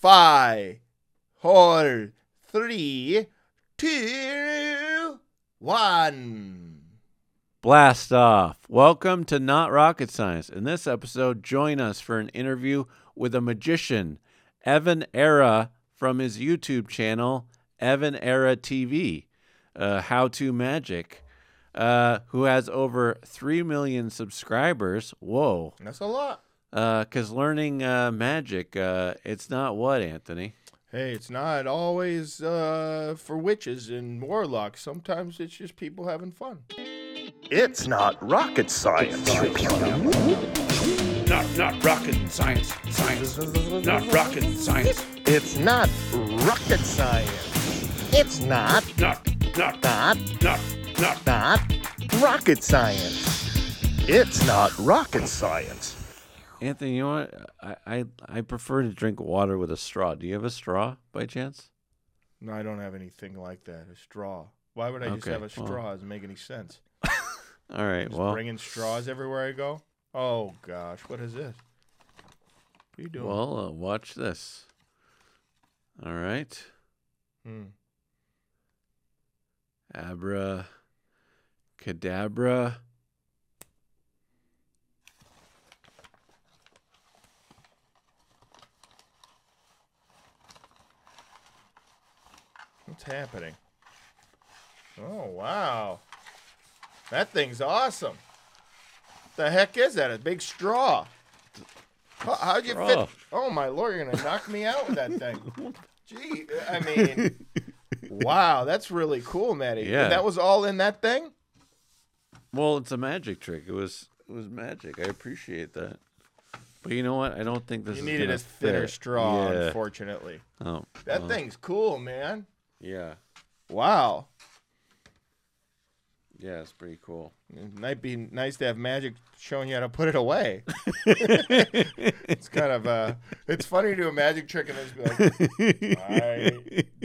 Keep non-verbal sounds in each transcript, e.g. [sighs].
five, four, three, two, one. Blast off. Welcome to Not Rocket Science. In this episode, join us for an interview with a magician, Evan Era, from his YouTube channel, Evan Era TV, uh, How to Magic, uh, who has over 3 million subscribers. Whoa. That's a lot. Because learning uh, magic, uh, it's not what, Anthony? Hey, it's not always uh, for witches and warlocks. Sometimes it's just people having fun. It's not rocket science. Not not rocket science. Science. Not rocket science. It's not rocket science. It's not, Not not not, not not not rocket science. It's not rocket science. Anthony, you know what? I, I, I prefer to drink water with a straw. Do you have a straw by chance? No, I don't have anything like that. A straw. Why would I just Okay, have a well. straw? Doesn't make any sense. [laughs] All right. Just Well, bringing straws everywhere I go. Oh gosh, what is this? What are you doing? well, uh, watch this. All right. Hmm. Abra cadabra. What's happening? Oh wow, that thing's awesome. The heck is that? A big straw? How, how'd you Straw. fit? Oh my lord, you're gonna [laughs] knock me out with that thing. [laughs] Gee, I mean, wow, that's really cool, Matty. Yeah. And that was all in that thing. Well, it's a magic trick. It was it was magic. I appreciate that. But you know what? I don't think this You is needed a thinner fit. straw, Yeah. unfortunately. Oh, That well, thing's cool, man. Yeah. Wow. Yeah, it's pretty cool. It might be nice to have magic showing you how to put it away. [laughs] it's kind of uh it's funny to do a magic trick and then just be like, I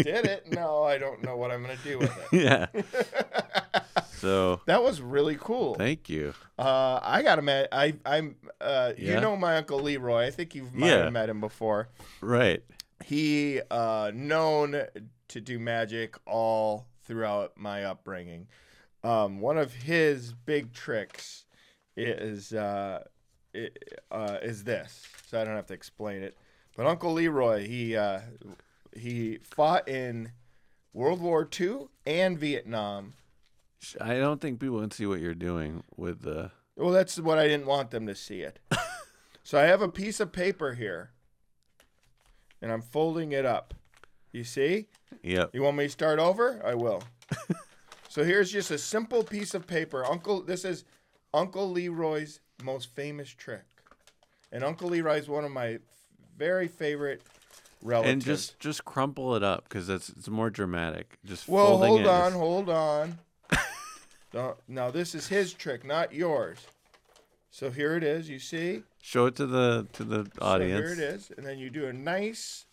did it. No, I don't know what I'm gonna do with it. yeah. [laughs] So That was really cool. thank you. Uh, I got a met. I I'm uh, Yeah? you know my uncle Leroy. I think you've might Yeah. have met him before. Right. He uh known to do magic all throughout my upbringing. Um, one of his big tricks is uh, uh, is this. So I don't have to explain it. But Uncle Leroy, he uh, he fought in World War II and Vietnam. I don't think people can see what you're doing with the. Well, that's what I didn't want them to see it. [laughs] so I have a piece of paper here, and I'm folding it up. You see? Yep. You want me to start over? I will. [laughs] so here's just a simple piece of paper. Uncle, this is Uncle Leroy's most famous trick, and Uncle Leroy's one of my very favorite relatives. And just just crumple it up because that's it's more dramatic. Just well, hold it on, hold on. [laughs] Don't, now this is his trick, not yours. So here it is. You see? Show it to the to the audience. So here it is, and then you do a nice.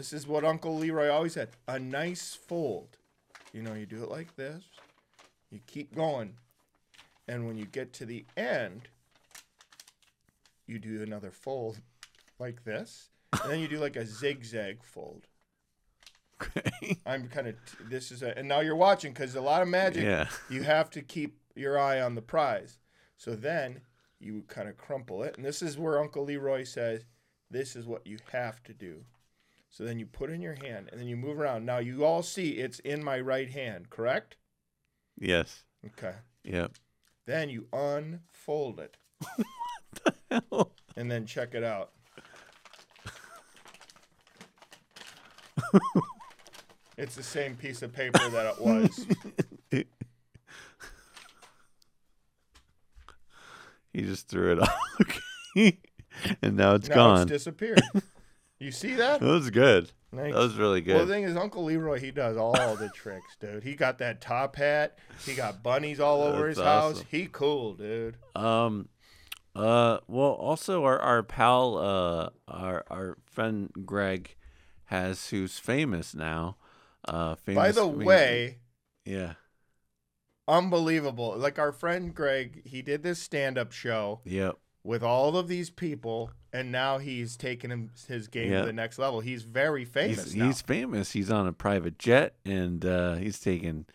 This is what Uncle Leroy always said: a nice fold. You know, you do it like this. You keep going, and when you get to the end, you do another fold, like this, and then you do like a zigzag fold. Okay. [laughs] I'm kind of. This is a, and now you're watching because a lot of magic. Yeah. You have to keep your eye on the prize. So then you kind of crumple it, and this is where Uncle Leroy says, "This is what you have to do." So then you put in your hand, and then you move around. Now you all see it's in my right hand, correct? Yes. Okay. Yep. Then you unfold it, [laughs] what the hell? and then check it out. [laughs] it's the same piece of paper that it was. [laughs] He just threw it off. And now it's now gone. it's disappeared. You see that? that was good. Nice. That was really good. Well, the thing is, Uncle Leroy, he does all the tricks, dude. He got that top hat. He got bunnies all over That's his house. He cool, dude. Um, uh, well, also our our pal, uh, our our friend Greg, has who's famous now. Uh, famous. By the way, yeah, unbelievable. Like our friend Greg, he did this stand-up show. yep, with all of these people, and now he's taken him, his game Yeah. to the next level. He's very famous he's, now. he's famous. He's on a private jet, and uh, he's taking.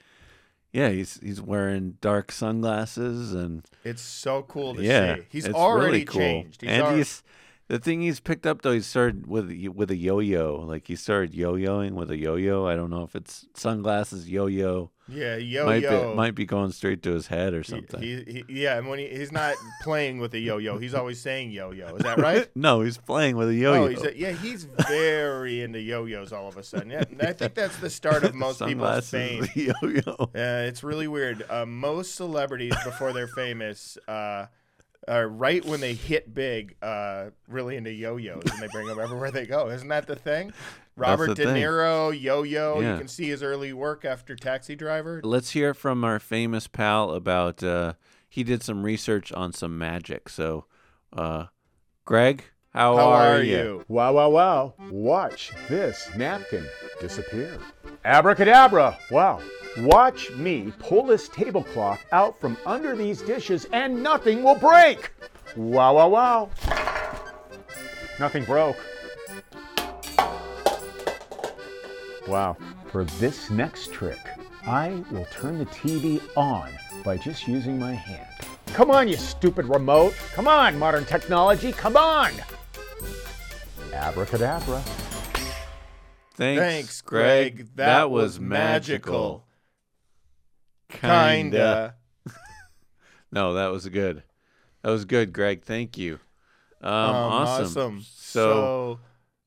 Yeah, he's he's wearing dark sunglasses, and it's so cool to yeah, see. He's already really cool. changed. He's and alre- he's the thing he's picked up though. He started with with a yo-yo. Like he started yo-yoing with a yo-yo. I don't know if it's sunglasses yo-yo. yeah, yo might yo. be might be going straight to his head or something. He, he, yeah, and when he, he's not playing with a yo-yo, he's always saying yo-yo. Is that right? [laughs] no, he's playing with a yo-yo. Oh, he's a, yeah, he's very into yo-yos all of a sudden. Yeah, I think that's the start of most people's fame. yo-yo. Uh, it's really weird. Uh, most celebrities before they're famous, uh, are right when they hit big, uh, really into yo-yos, and they bring them everywhere they go. Isn't that the thing? [laughs] Robert the De thing. Niro, yo-yo. Yeah. You can see his early work after Taxi Driver. Let's hear from our famous pal about. Uh, he did some research on some magic. So, uh, Greg, how, How are, are you? you? Wow, wow, wow. Watch this napkin disappear. Abracadabra. Wow. Watch me pull this tablecloth out from under these dishes and nothing will break. Wow, wow, wow. Nothing broke. Wow. For this next trick, I will turn the TV on by just using my hand. Come on, you stupid remote. Come on, modern technology. Come on. Abracadabra. Thanks, Thanks, Greg. That, was magical. Kinda. [laughs] No, that was good. That was good, Greg. Thank you. Um, Um, awesome. So, So,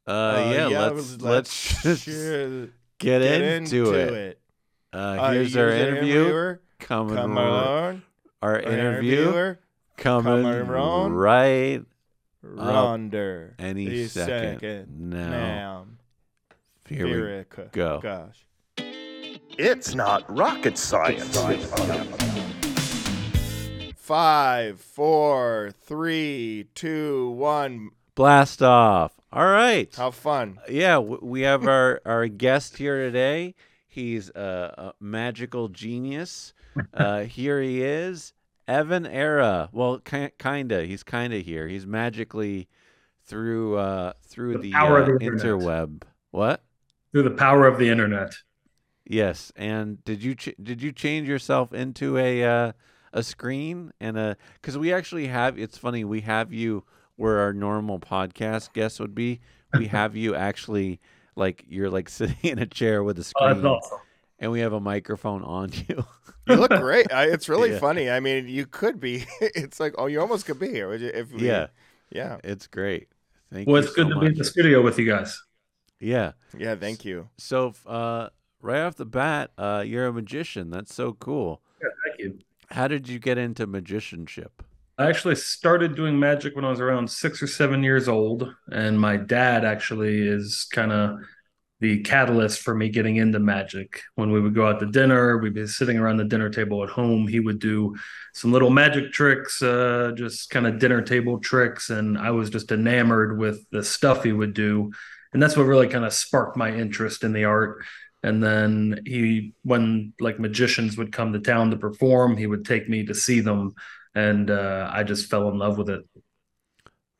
uh, uh, yeah, yeah, let's let's, [laughs] just share- get, get into, it. Uh, Uh, here's our here's interview. interviewer. coming. Come r- on. Our interview Interviewer. coming coming on. right Ronder. any the second now. now. Here we go. Gosh. It's not rocket science. Five, four, three, two, one. blast off. All right. How fun. Yeah, we have our, [laughs] our guest here today. He's a, a magical genius. Uh, here he is, Evan Era. Well, kinda. He's kinda here. He's magically through uh, through The the, power of uh, the internet. interweb. What? through the power of the internet. Yes. And did you ch- did you change yourself into a uh, a screen and a because we actually have. It's funny. We have you where our normal podcast guests would be. We have you [laughs] actually like you're like [laughs] sitting in a chair with a Oh, screen, that's awesome. And we have a microphone on you. You look great. I, it's [laughs] really Yeah. funny. I mean, you could be. [laughs] It's like, oh, you almost could be here. would you- If we, yeah, Yeah. it's great. Thank you. Well, you it's good so to be in the studio with you guys. Yeah. Yeah. Thank you. So uh, right off the bat, uh, you're a magician. That's so cool. Yeah, thank you. How did you get into magicianship? I actually started doing magic when I was around six or seven years old, and my dad actually is kind of the catalyst for me getting into magic. When we would go out to dinner, we'd be sitting around the dinner table at home. He would do some little magic tricks, uh, just kind of dinner table tricks, and I was just enamored with the stuff he would do, and that's what really kind of sparked my interest in the art. And then he, when like magicians would come to town to perform, he would take me to see them and uh, I just fell in love with it.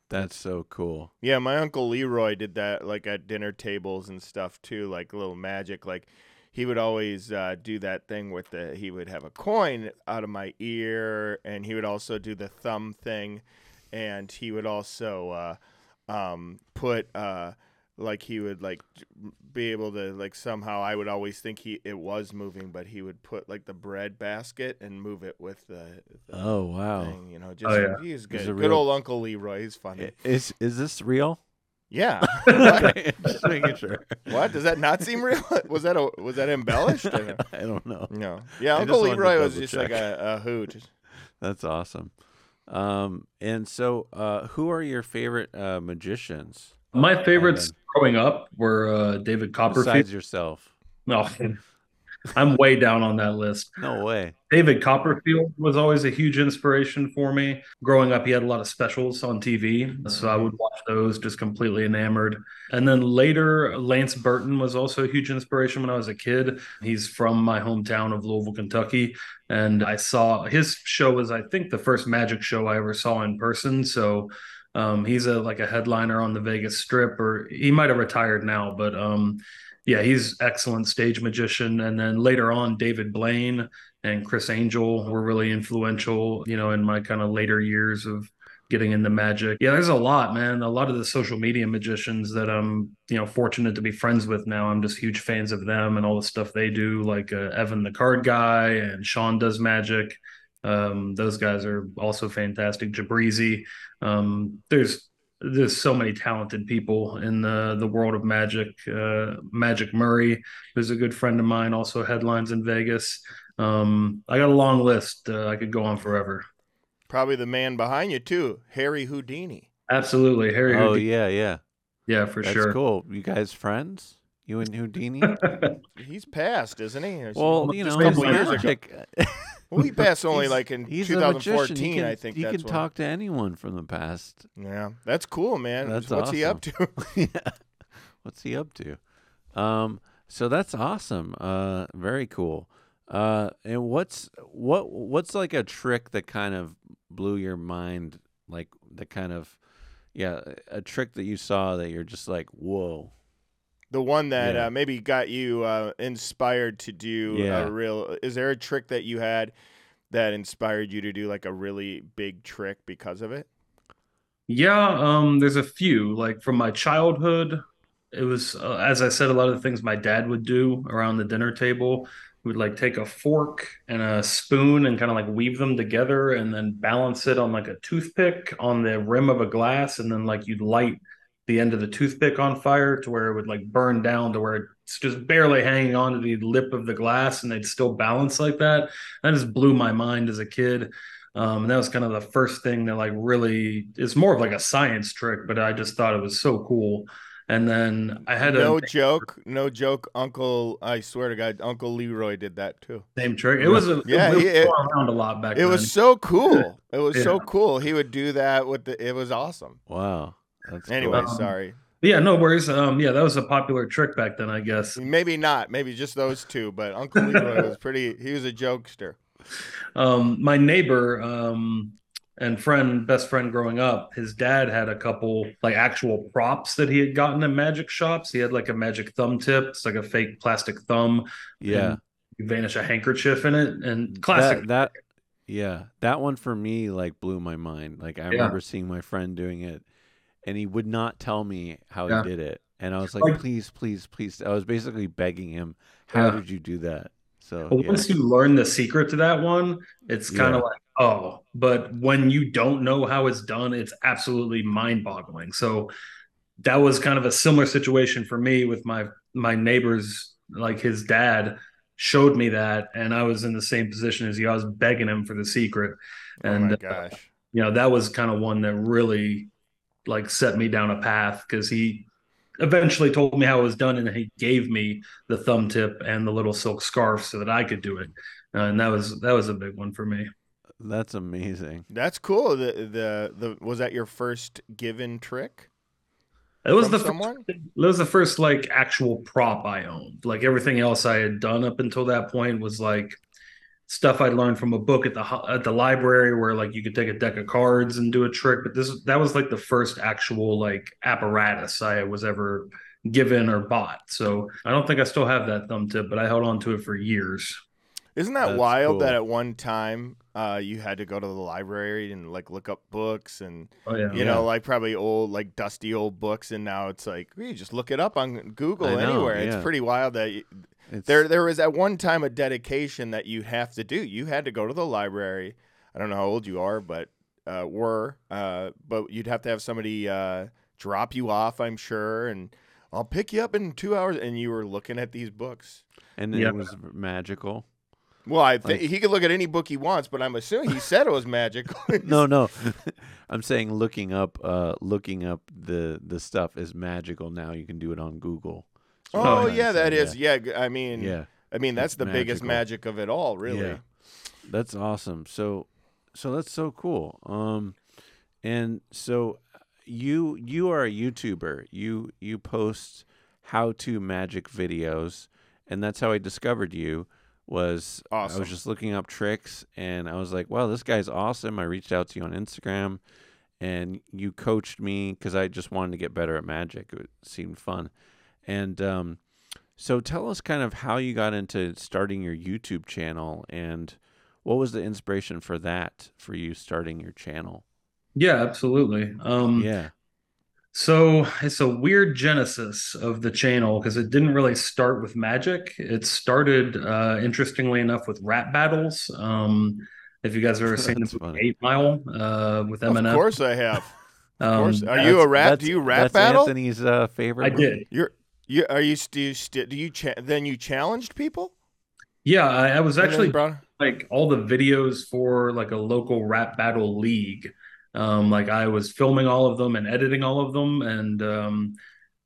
That's so cool. Yeah, my uncle Leroy did that like at dinner tables and stuff too, like little magic. Like he would always uh, do that thing with the he would have a coin out of my ear, and he would also do the thumb thing, and he would also uh, um, put uh, like he would like be able to like somehow I would always think he it was moving, but he would put like the bread basket and move it with the, the Oh wow. thing. You know, just Oh, yeah. he's good. a good real- old Uncle Leroy. He's funny. Is is this real? Yeah. [laughs] [laughs] Just making sure. What does that not seem real? [laughs] Was that a, was that embellished? or? I don't know. No. Yeah, I Uncle just Leroy was double just like a, a hoot. That's awesome. Um, and so, uh, who are your favorite uh, magicians My favorites growing up were uh, David Copperfield. besides yourself? No, I'm way down on that list. No way. David Copperfield was always a huge inspiration for me. Growing up, he had a lot of specials on TV, so I would watch those just completely enamored. And then later, Lance Burton was also a huge inspiration when I was a kid. He's from my hometown of Louisville, Kentucky, and I saw his show was I think the first magic show I ever saw in person. So um, he's a like a headliner on the Vegas Strip, or he might have retired now, but um, yeah, he's excellent stage magician. And then later on, David Blaine and Criss Angel were really influential, you know, in my kind of later years of getting into magic. Yeah, there's a lot, man. A lot of the social media magicians that I'm, you know, fortunate to be friends with now. I'm just huge fans of them and all the stuff they do, like uh, Evan the card guy and Sean does magic. Um, those guys are also fantastic. Jibrizy. Um, there's there's so many talented people in the the world of magic. Uh, magic Murray, who's a good friend of mine, also headlines in Vegas. Um, I got a long list. Uh, I could go on forever. Probably the man behind you too, Harry Houdini. Absolutely, Harry. Oh Houdini. yeah, yeah. yeah, for That's sure. cool. You guys friends? You and [laughs] Houdini? He's passed, isn't he? Or well, you know, a couple years ago. magic. [laughs] Well, he [laughs] passed only He's- like in he's 2014. He can, I think he that's can when. talk to anyone from the past. Yeah, that's cool, man. That's What's he up to? [laughs] yeah. What's he up to? Um, so that's awesome. Uh, very cool. Uh, and what's what what's like a trick that kind of blew your mind? Like the kind of yeah, a trick that you saw that you're just like, whoa. The one that Yeah. uh, maybe got you uh, inspired to do Yeah. a real. Is there a trick that you had that inspired you to do like a really big trick because of it? Yeah, um, there's a few. Like from my childhood, it was uh, as I said, a lot of the things my dad would do around the dinner table. He would like take a fork and a spoon and kind of like weave them together and then balance it on like a toothpick on the rim of a glass, and then like you'd light the end of the toothpick on fire to where it would like burn down to where it's just barely hanging on to the lip of the glass and they'd still balance like that. That just blew my mind as a kid. Um, and that was kind of the first thing that like really it's more of like a science trick, but I just thought it was so cool. And then I had no a joke, no joke. Uncle, I swear to God, Uncle Leroy did that too. same trick. It was a Yeah, it, was it- around a lot back It then. was so cool. It was [laughs] so cool. He would do that with the. It was awesome. Wow. That's Anyway, cool. Um, sorry. yeah, no worries. Um, yeah, that was a popular trick back then, I guess. Maybe not. Maybe just those two. But Uncle Leroy [laughs] was pretty. He was a jokester. Um, my neighbor um, and friend, best friend growing up, his dad had a couple like actual props that he had gotten at magic shops. He had like a magic thumb tip, it's like a fake plastic thumb. yeah. you vanish a handkerchief in it, and classic. That, that yeah, that one for me like blew my mind. Like I Yeah. remember seeing my friend doing it, and he would not tell me how Yeah. he did it, and I was like, Like- please, please, please. I was basically begging him, how Yeah. did you do that? So But yeah. once you learn the secret to that one, it's kind of Yeah. like, oh, but when you don't know how it's done, it's absolutely mind-boggling. So that was kind of a similar situation for me with my my neighbors, like his dad showed me that, and I was in the same position as you. I was begging him for the secret. Oh And my uh, gosh. you know, that was kind of one that really like set me down a path because he eventually told me how it was done and he gave me the thumb tip and the little silk scarf so that I could do it. Uh, and that was that was a big one for me. That's amazing. That's cool. The the the was that your first given trick? It was From the first, someone? it was the first like actual prop I owned. Like everything else I had done up until that point was like stuff I'd learned from a book at the at the library where like you could take a deck of cards and do a trick. But this that was like the first actual like apparatus I was ever given or bought. So I don't think I still have that thumb tip, but I held on to it for years. Isn't that That's wild that at one time uh, you had to go to the library and like look up books and Oh yeah. you know like probably old like dusty old books and now it's like you just look it up on Google I know, anywhere. yeah. It's pretty wild that you, It's, there there was at one time a dedication that you have to do. You had to go to the library. I don't know how old you are, but uh, were uh, but you'd have to have somebody uh, drop you off. I'm sure, and I'll pick you up in two hours. And you were looking at these books. and Yeah. it was magical. Well, I think Like- he could look at any book he wants, but I'm assuming he said it was magical. [laughs] [laughs] no, no. [laughs] I'm saying looking up uh looking up the the stuff is magical now. You can do it on Google. Oh to yeah, that is. Yeah, I mean, Yeah. I mean, that's the biggest magic of it all, really. Yeah. That's awesome. So so that's so cool. Um and so you you are a YouTuber. You you post how to magic videos and that's how I discovered you was I was just looking up tricks and I was like, "Wow, this guy's awesome." I reached out to you on Instagram and you coached me cuz I just wanted to get better at magic. It seemed fun. And um so tell us kind of how you got into starting your YouTube channel and what was the inspiration for that for you starting your channel? Yeah, absolutely. Um, Yeah. So it's a weird genesis of the channel because it didn't really start with magic. It started, uh, interestingly enough, with rap battles. Um, if you guys have ever [laughs] seen That's the. Eight Mile uh, with Eminem, Of course I have. um, Of course. Are you a rap? Do you rap that's battle? Anthony's uh, favorite. I did. You're you are you do you, do you cha- then you challenged people? Yeah, I, I was actually brought- like all the videos for like a local rap battle league. Um, like I was filming all of them and editing all of them, and um,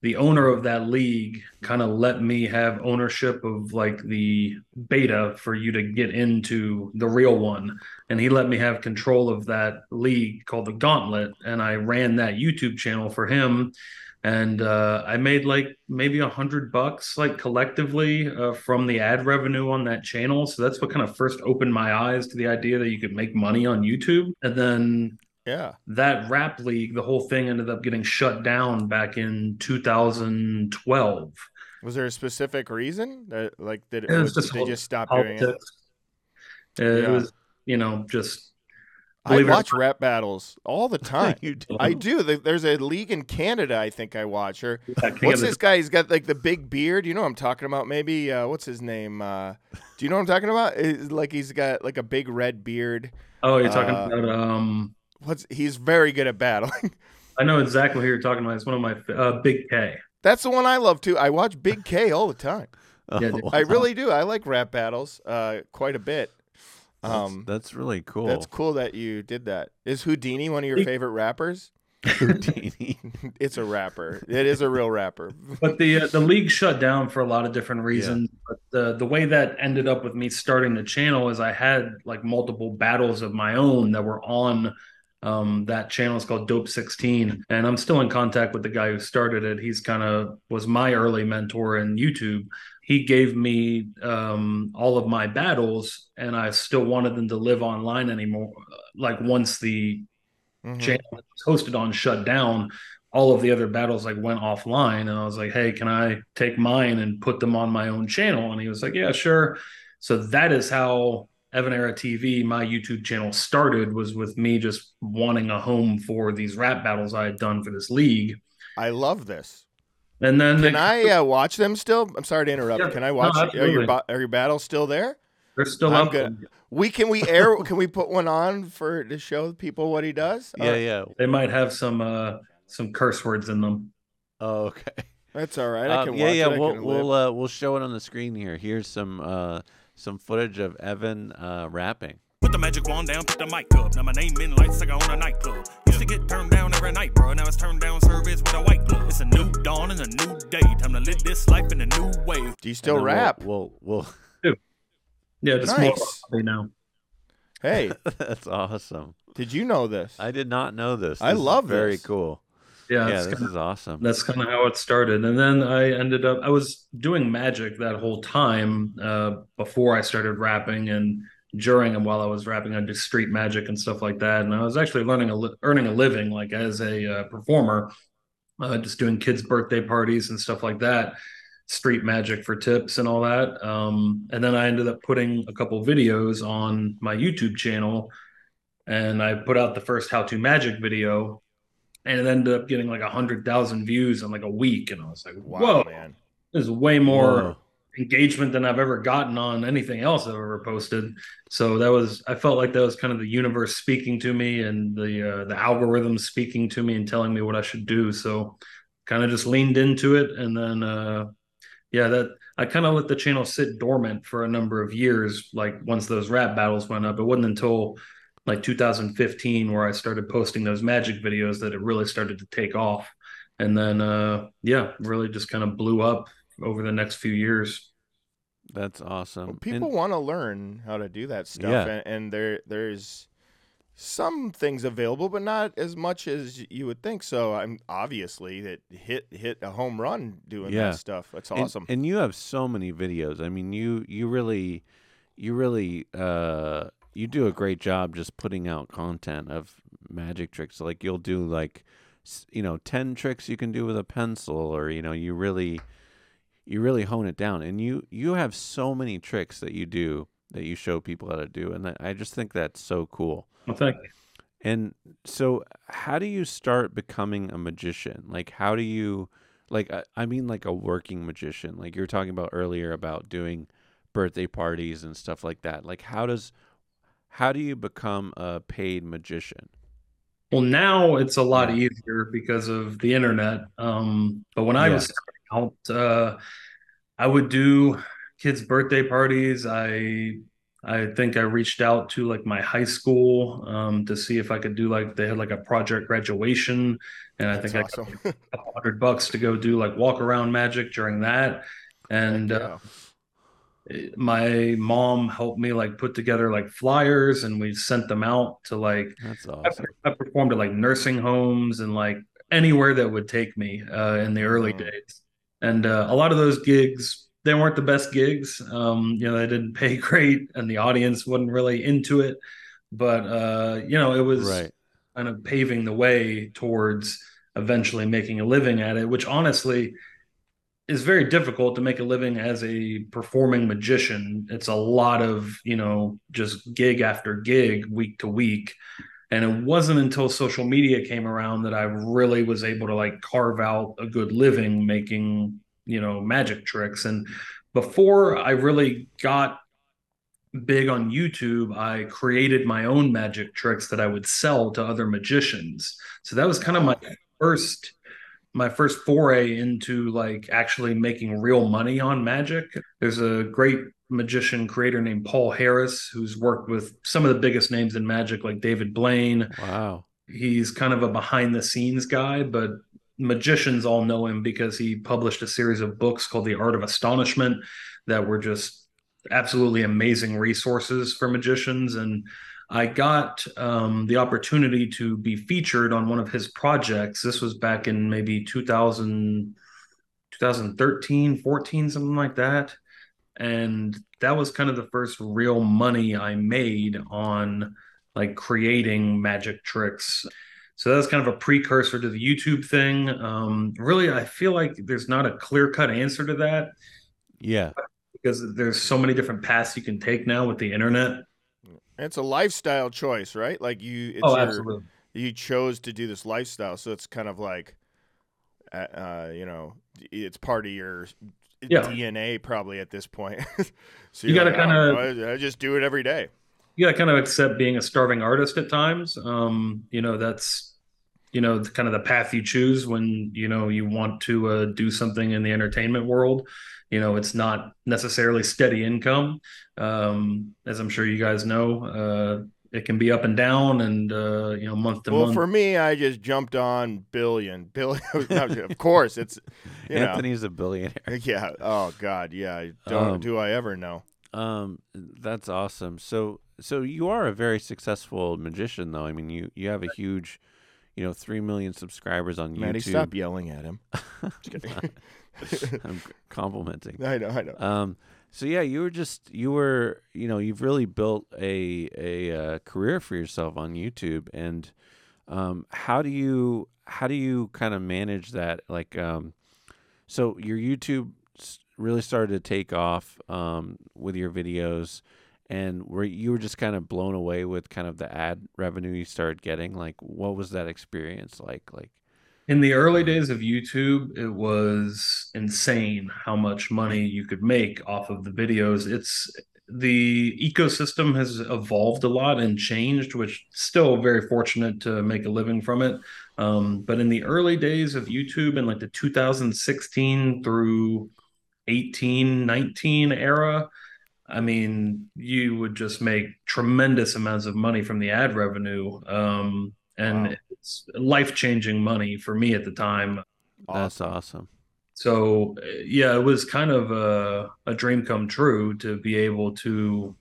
the owner of that league kind of let me have ownership of like the beta for you to get into the real one, and he let me have control of that league called the Gauntlet, and I ran that YouTube channel for him. And uh, I made like maybe a hundred bucks, like collectively, uh, from the ad revenue on that channel. So that's what kind of first opened my eyes to the idea that you could make money on YouTube. And then yeah. that rap league, the whole thing ended up getting shut down back in 2012. Was there a specific reason that like did, it, was was- just they just stopped doing it? It Yeah. was, you know, just I believe it or watch rap battles all the [laughs] time. you do. I do. There's a league in Canada. I think I watch. Or not, what's this guy? He's got like the big beard. You know what I'm talking about? Maybe uh, what's his name? Uh, do you know what I'm talking about? It's like he's got like a big red beard. Oh, you're talking uh, about um. What's he's very good at battling. [laughs] I know exactly who you're talking about. It's one of my uh, Big K. That's the one I love too. I watch Big K all the time. Oh, Yeah. I really do. I like rap battles uh, quite a bit. That's, Um, that's really cool. That's cool that you did that. Is Houdini one of your favorite rappers? Houdini. [laughs] [laughs] it's a rapper. It is a real rapper. But the uh, the league shut down for a lot of different reasons. But the the way that ended up with me starting the channel is I had like multiple battles of my own that were on um, that channel. is called Dope 16, and I'm still in contact with the guy who started it. He's kind of was my early mentor in YouTube. He gave me um, all of my battles, and I still wanted them to live online anymore. Like once the Mhm. channel was hosted on shut down all of the other battles like went offline and i was like hey can i take mine and put them on my own channel and he was like yeah sure so that is how evan era tv my youtube channel started was with me just wanting a home for these rap battles i had done for this league I love this. and then Can they- I uh, watch them still? I'm sorry to interrupt. Yeah, Can I no, watch? are your are your battles still there? they're still I'm up good. We can we air? [laughs] can we put one on for to show people what he does? yeah, Uh, yeah. they might have some uh some curse words in them Oh, okay. That's all right. I Um, can yeah, watch yeah. it. I We'll can we'll uh, we'll show it on the screen here. Here's some uh, some footage of Evan uh, rapping. Put the magic wand down, pick the mic up. Now my name in lights like I own a nightclub. Used to get turned down every night, bro. Now it's turned down service with a white glove. It's a new dawn and a new day. Time to live this life in a new way. Do you And still we'll- rap? We'll we'll. yeah just more Nice. hobby now Hey, [laughs] that's awesome. did you know this? I did not know this. I This is love Very this. cool. Yeah, Yeah, this kinda- is awesome. that's kind of how it started. And then i ended up i was doing magic that whole time uh, before i started rapping and during and while i was rapping i did street magic and stuff like that. And i was actually learning a li- earning a living like as a uh, performer uh, just doing kids birthday parties and stuff like that street magic for tips and all that. Um, and then i ended up putting a couple videos on my youtube channel and i put out the first how to magic video and it ended up getting like a hundred thousand views in like a week, and I was like, Wow, "Whoa, man. this is way more Whoa. engagement than I've ever gotten on anything else I've ever posted." So that was, I felt like that was kind of the universe speaking to me, and the uh, the algorithm speaking to me and telling me what I should do. So, kind of just leaned into it, and then, uh, yeah, that I kind of let the channel sit dormant for a number of years. Like once those rap battles went up, it wasn't until like 2015 where I started posting those magic videos that it really started to take off. And then uh yeah, really just kind of blew up over the next few years. That's awesome. And- People want to learn how to do that stuff, Yeah. and, and there there's some things available, but not as much as you would think. So I'm obviously that hit hit a home run doing Yeah. that stuff. That's And- awesome. And, you have so many videos. I mean, you you really you really uh you do a great job just putting out content of magic tricks. Like you'll do like you know, 10 tricks you can do with a pencil or you know, you really you really hone it down and you you have so many tricks that you do that you show people how to do and I- just think that's so cool. Well, thank you. And so, how do you start becoming a magician? Like, how do you, like, I, I mean, like a working magician? Like you were talking about earlier about doing birthday parties and stuff like that. Like, how does, how do you become a paid magician? Well, now it's a lot Yeah. easier because of the internet. Um, but when I was starting out, uh, I would do kids' birthday parties. I I think I reached out to like my high school um, to see if I could do like they had like a project graduation, and I That's think awesome. I got a couple hundred bucks to go do like walk around magic during that. And uh, yeah. My mom helped me like put together like flyers, and we sent them out to like That's I, awesome. I performed at like nursing homes and like anywhere that would take me uh, in the early Mhm. days. And uh, a lot of those gigs, they weren't the best gigs. Um, you know, they didn't [laughs] pay great, and the audience wasn't really into it. But uh, you know, it was Right. kind of paving the way towards eventually making a living at it, which honestly is very difficult to make a living as a performing magician. It's a lot of, you know, just gig after gig, week to week. And it wasn't until social media came around that I really was able to like carve out a good living making, you know, magic tricks. And before I really got big on YouTube, I created my own magic tricks that I would sell to other magicians. So that was kind of my first my first foray into like actually making real money on magic. There's a great magician creator named Paul Harris who's worked with some of the biggest names in magic like David Blaine. Wow. He's kind of a behind the scenes guy, but magicians all know him because he published a series of books called The Art of Astonishment that were just absolutely amazing resources for magicians. And I got um, the opportunity to be featured on one of his projects. This was back in maybe 2000, 2013, 14, something like that. And that was kind of the first real money I made on like creating magic tricks. So that was kind of a precursor to the YouTube thing. Um, really, I feel like there's not a clear cut answer to that Yeah. because there's so many different paths you can take now with the internet. It's a lifestyle choice, right? Like you, it's oh, your, absolutely. you chose to do this lifestyle, so it's kind of like, uh, uh, you know, it's part of your Yeah. DNA probably at this point. [laughs] so You gotta like, "Oh, kinda- I, I just do it every day. You got to kind of accept being a starving artist at times. Um, you know, that's you know kind of the path you choose when you know you want to uh, do something in the entertainment world. You know, it's not necessarily steady income, um, as I'm sure you guys know. Uh, it can be up and down, and uh, you know, month to Well, month. for me, I just jumped on billion, billion. [laughs] of course, it's you know, Anthony's a billionaire. [laughs] yeah. Oh God, yeah. Don't Um, do I ever know? Um, that's awesome. So, so you are a very successful magician, though. I mean, you you have a huge, you know, three million subscribers on Matty, YouTube. stop yelling at him. [laughs] Just kidding. [laughs] I'm complimenting. I know, I know. Um, so yeah, you were just you were you know you've really built a a uh, career for yourself on YouTube, and um, how do you how do you kind of manage that? Like, um, so your YouTube really started to take off um, with your videos, and were you were just kind of blown away with kind of the ad revenue you started getting? Like, what was that experience like? Like, In the early days of YouTube, it was insane how much money you could make off of the videos. It's the ecosystem has evolved a lot and changed, which still very fortunate to make a living from it. Um, but in the early days of YouTube in like the 2016 through 18, 19 era, I mean, you would just make tremendous amounts of money from the ad revenue. Um, and Wow. it's life changing money for me at the time. that's awesome. So uh, yeah, it was kind of a, a dream come true to be able to,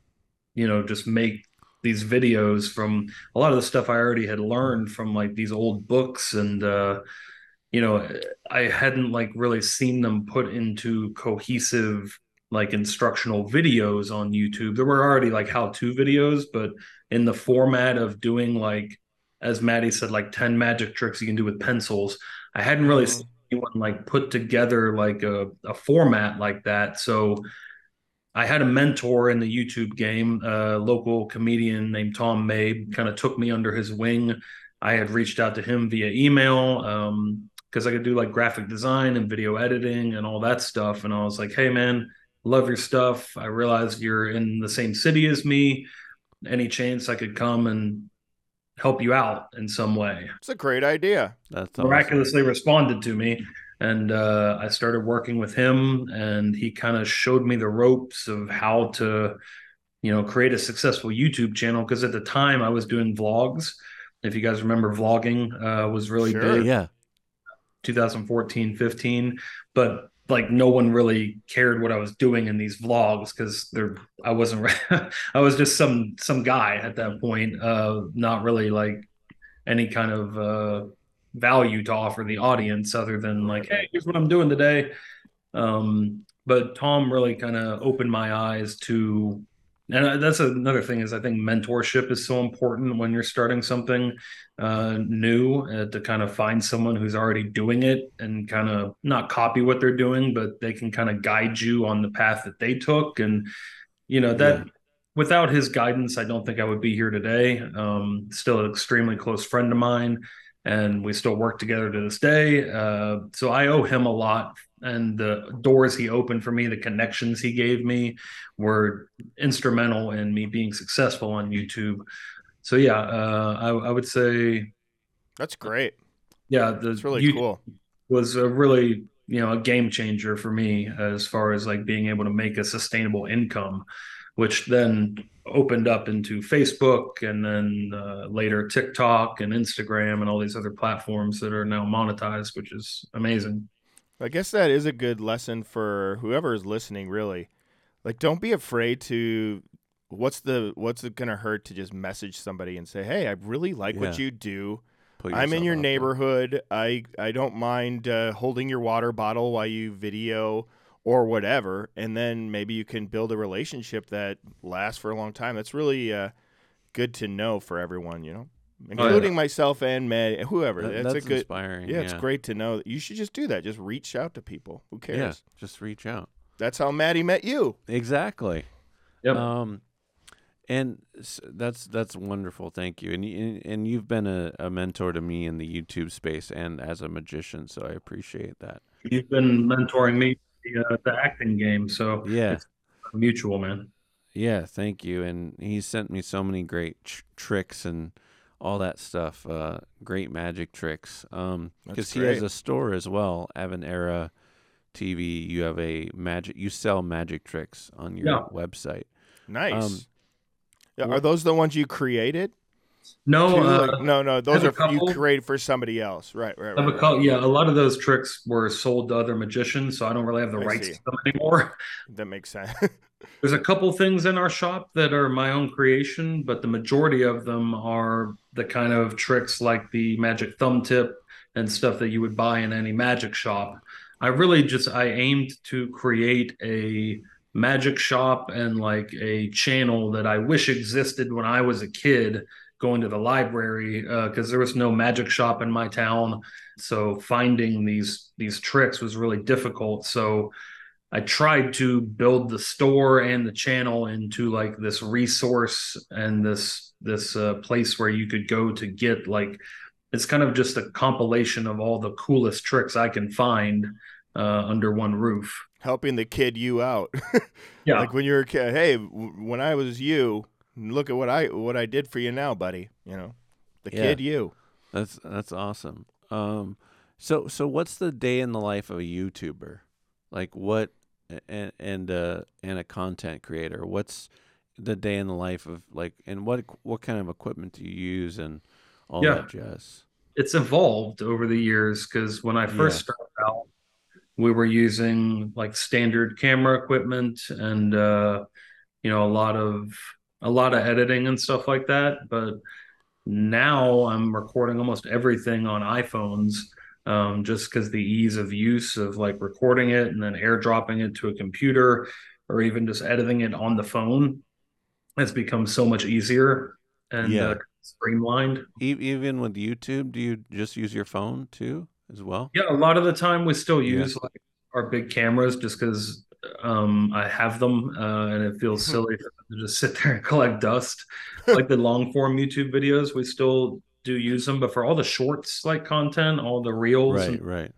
you know, just make these videos from a lot of the stuff I already had learned from like these old books and uh you know I hadn't like really seen them put into cohesive like instructional videos on YouTube. There were already like how-to videos, but in the format of doing like as Matty said like 10 magic tricks you can do with pencils. I hadn't really Mhm. seen anyone like put together like a, a format like that. So I had a mentor in the YouTube game, a local comedian named Tom May, kind of took me under his wing. I had reached out to him via email because I could do like graphic design and video editing and all that stuff. And I was like, hey, man, love your stuff. I realized you're in the same city as me. Any chance I could come and help you out in some way? It's a great idea. That's awesome. miraculously responded to me and uh, i started working with him and he kind of showed me the ropes of how to you know create a successful youtube channel because at the time i was doing vlogs if you guys remember vlogging uh, was really Sure. big Yeah. 2014 15 but like no one really cared what i was doing in these vlogs because there i wasn't [laughs] i was just some some guy at that point uh not really like any kind of uh value to offer the audience other than like hey here's what i'm doing today. Um but tom really kind of opened my eyes to and that's another thing is i think mentorship is so important when you're starting something uh, new uh, to kind of find someone who's already doing it and kind of not copy what they're doing but they can kind of guide you on the path that they took. And you know that Yeah. without his guidance i don't think i would be here today. Um, still an extremely close friend of mine and we still work together to this day. Uh, so i owe him a lot and the doors he opened for me the connections he gave me were instrumental in me being successful on youtube so yeah uh, I, I would say That's great. yeah the It's really cool. was a really you know a game changer for me as far as like being able to make a sustainable income which then opened up into facebook and then uh, later tiktok and instagram and all these other platforms that are now monetized which is amazing I guess that is a good lesson for whoever is listening. Really, like, don't be afraid to. What's the What's it gonna hurt to just message somebody and say, "Hey, I really like what you do. I'm in your neighborhood. I I don't mind uh, holding your water bottle while you video or whatever, and then maybe you can build a relationship that lasts for a long time. That's really uh, good to know for everyone, you know, including myself and Matt, whoever. That- that's, that's a good. inspiring. Yeah, it's great to know. You should just do that. Just reach out to people. Who cares? Yeah, just reach out. That's how Matty met you. Exactly. Yep. Um, and that's that's wonderful. Thank you. And y- and you've been a, a mentor to me in the YouTube space and as a magician, so I appreciate that. you've been mentoring me the, uh, the acting game so Yeah. it's mutual man Yeah, thank you. And he sent me so many great tr- tricks and all that stuff. Uh, great magic tricks. Um, because he has a store as well, Evan Era TV. You have a magic. You sell magic tricks on your Yeah. website. Nice. Um, Yeah, are those the ones you created? no Too? uh, Like- no, no. Those are a you created for somebody else. Right, right, right. right. cou- yeah, a lot of those tricks were sold to other magicians, so I don't really have the I rights see. to them anymore. That makes sense. [laughs] There's a couple things in our shop that are my own creation, but the majority of them are the kind of tricks like the magic thumb tip and stuff that you would buy in any magic shop. I really just I aimed to create a magic shop and like a channel that I wish existed when I was a kid going to the library uh, because there was no magic shop in my town so finding these these tricks was really difficult so I tried to build the store and the channel into like this resource and this this uh, place where you could go to get like it's kind of just a compilation of all the coolest tricks I can find uh, under one roof. Helping the kid you out. [laughs] Yeah, Like when you were a kid. Hey, w- when I was you, look at what I what I did for you now, buddy. You know, the Yeah. kid you. That's that's awesome. Um, so so what's the day in the life of a YouTuber? Like what and and uh and a content creator? What's the day in the life of like and what what kind of equipment do you use and all Yeah. that jazz? it's evolved over the years because when I first Yeah. started out, we were using like standard camera equipment and uh, you know a lot of a lot of editing and stuff like that. But now I'm recording almost everything on iPhones. Um, just because the ease of use of like recording it and then airdropping it to a computer or even just editing it on the phone has become so much easier and Yeah. uh, streamlined. Even with YouTube, do you just use your phone too as well? Yeah, a lot of the time we still Yeah. use like our big cameras just because um, I have them uh, and it feels silly to just sit [laughs] there and collect dust. like the long form YouTube videos, we still do use them, but for all the shorts like content, all the reels, Right, and- right.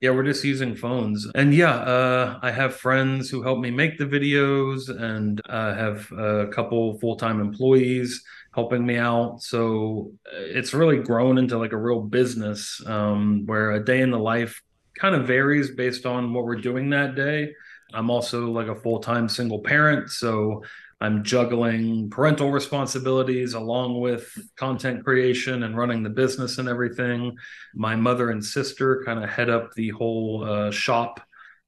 yeah, we're just using phones. And yeah, uh, I have friends who help me make the videos, and I have a couple full time employees helping me out. So uh, it's really grown into like a real business um, where a day in the life kind of varies based on what we're doing that day. I'm also like a full time single parent. So I'm juggling parental responsibilities along with content creation and running the business and everything my mother and sister kind of head up the whole uh, shop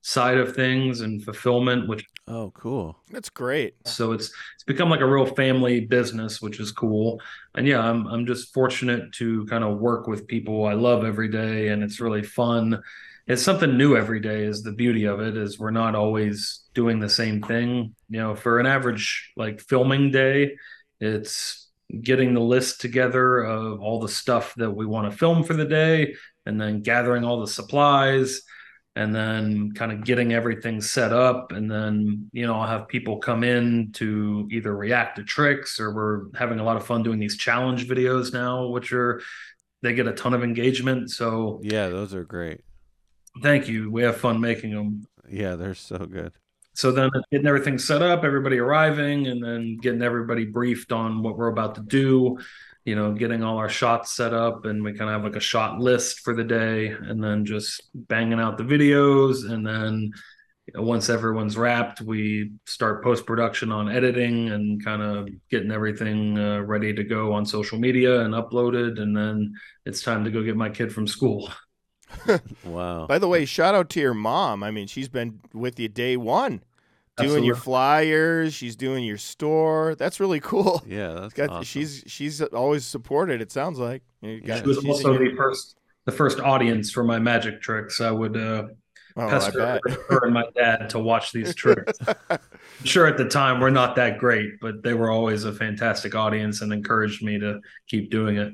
side of things and fulfillment which Oh, cool. That's great. so it's it's become like a real family business which is cool and yeah i'm i'm just fortunate to kind of work with people i love every day and it's really fun it's something new every day is the beauty of it is we're not always doing the same thing. You know for an average like filming day it's getting the list together of all the stuff that we want to film for the day and then gathering all the supplies and then kind of getting everything set up. And then you know i'll have people come in to either react to tricks or we're having a lot of fun doing these challenge videos now which are they get a ton of engagement. So Yeah, those are great. thank you. We have fun making them Yeah, they're so good. So then getting everything set up everybody arriving and then getting everybody briefed on what we're about to do you know getting all our shots set up and we kind of have like a shot list for the day and then just banging out the videos and then once everyone's wrapped we start post production on editing and kind of getting everything uh, ready to go on social media and uploaded and then it's time to go get my kid from school [laughs] [laughs] Wow. By the way, shout out to your mom. I mean, she's been with you day one, doing your flyers. She's doing your store. That's really cool. Yeah, [laughs] that's Got, awesome. She's she's always supported. It sounds like. You got- she was also in your- the first the first audience for my magic tricks i would uh oh, pester bet. [laughs] her and my dad to watch these tricks. I'm sure at the time we're not that great, but they were always a fantastic audience and encouraged me to keep doing it.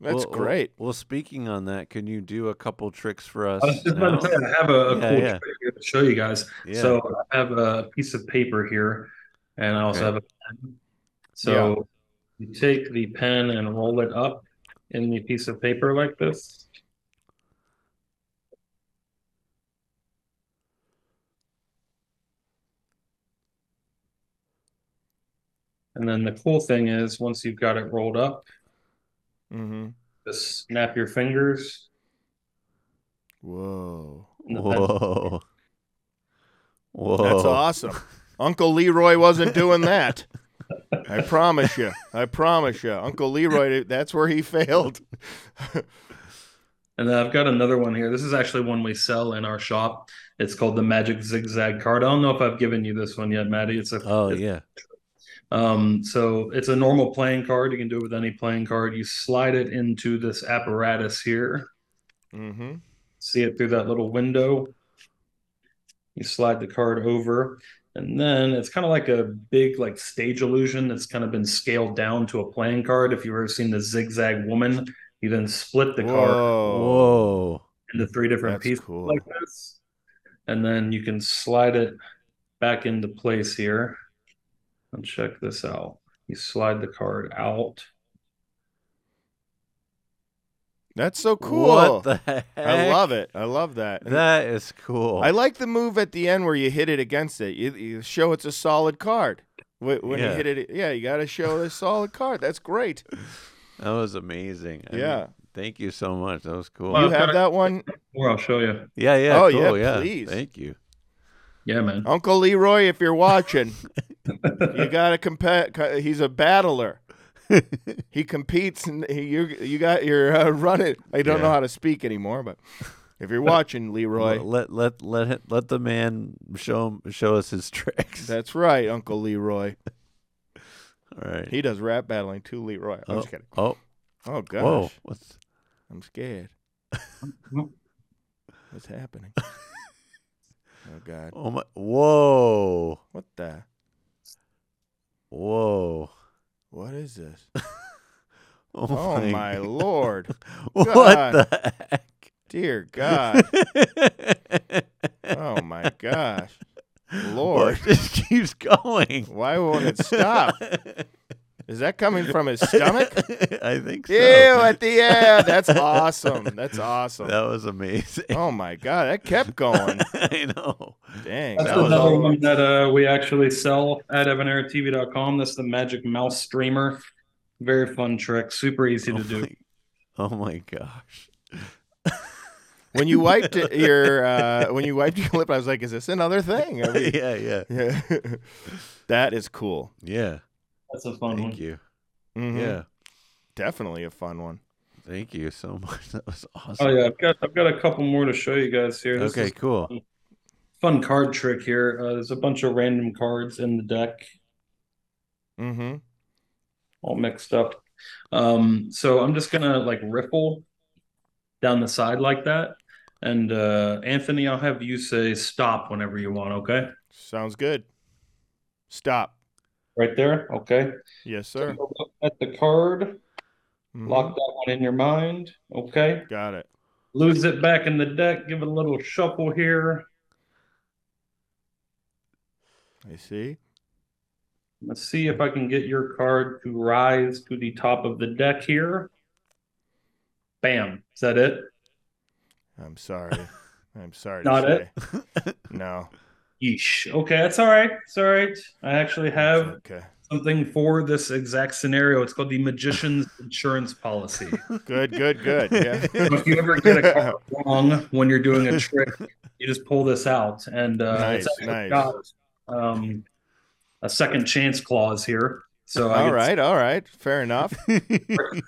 That's Well- well- great. Well, speaking on that, can you do a couple tricks for us? I was just about to say, I have a, a Yeah, cool yeah. trick here to show you guys. Yeah. So I have a piece of paper here, and I also Okay. have a pen. So you take the pen and roll it up in the piece of paper like this. And then the cool thing is, once you've got it rolled up, Mm-hmm. just snap your fingers. Whoa. and the pencil- Whoa. Whoa. That's awesome. Uncle Leroy wasn't doing that. [laughs] I promise you. I promise you. Uncle Leroy, that's where he failed. And then I've got another one here. This is actually one we sell in our shop. It's called the Magic Zigzag card. I don't know if I've given you this one yet, Matty. It's a Oh, it's- yeah. Um, so it's a normal playing card. You can do it with any playing card. You slide it into this apparatus here. Mm-hmm. See it through that little window. You slide the card over, and then it's kind of like a big like stage illusion that's kind of been scaled down to a playing card. If you've ever seen the Zigzag Woman, you then split the card Whoa. into three different That's pieces cool. like this. And then you can slide it back into place here. And check this out. You slide the card out. That's so cool. What the heck? I love it. I love that. That is cool. I like the move at the end where you hit it against it. You, you show it's a solid card. When, when Yeah. you hit it, yeah, you got to show a solid card. That's great. that was amazing. I mean, Yeah. thank you so much. That was cool. Well, You I've have got- that one, Or I'll show you. yeah, yeah. Oh, cool. yeah, Yeah, please. Thank you. Yeah, man. Uncle Leroy. If you're watching, [laughs] you got to compete. He's a battler. [laughs] He competes, and he, you you got your uh, running. I don't Yeah. know how to speak anymore, but If you're watching, Leroy, Let let let him, let the man show him, show us his [laughs] tricks. that's right, Uncle Leroy. All right. He does rap battling too, Leroy. I'm oh, just kidding. oh, Oh gosh, whoa! What's I'm scared. What's happening? Oh God, oh my? Whoa! what the? Whoa! What is this? [laughs] Oh, Oh my lord, [laughs] What God. the heck? dear God! Oh [laughs] my gosh, Lord, What just keeps going? why won't it stop? Is that coming from his [laughs] stomach? [laughs] I think so. Ew, at the end. That's awesome. That's awesome. That was amazing. Oh my God, that kept going. [laughs] I know. Dang, That's that was another all. one that uh, we actually sell at evaneratv.com. That's the Magic Mouse Streamer. Very fun trick, super easy Oh to do. oh my gosh. When you wiped your uh, when you wiped your lip, I was like, "Is this another thing?" We- yeah, yeah, Yeah. that is cool. yeah. That's a fun Thank one. Thank you. Mhm. Yeah, definitely a fun one. thank you so [laughs] much. That was awesome. Oh yeah, I've got I've got a couple more to show you guys here. This Okay, cool. a fun card trick here. Uh, there's a bunch of random cards in the deck, Mm-hmm. all mixed up. Um, so I'm just gonna like riffle down the side like that. And uh, Anthony, I'll have you say stop whenever you want. Okay, Sounds good. Stop. Right there. Okay. Yes, So sir. look at the card. Mhm. Lock that one in your mind. Okay. Got it. Lose it back in the deck. Give it a little shuffle here. I see. Let's see if I can get your card to rise to the top of the deck here. Bam. Is that it? I'm sorry. [laughs] I'm sorry Not it? [laughs] No. Yeesh. Okay, that's all right. It's all right. I actually have Okay. something for this exact scenario. It's called the Magician's [laughs] Insurance Policy. Good, good, good. [laughs] Yeah. So if you ever get a [laughs] card wrong when you're doing a trick, you just pull this out, and uh, Nice, it's actually nice. got um, a second chance clause here. So I all get- right, all right. Fair enough.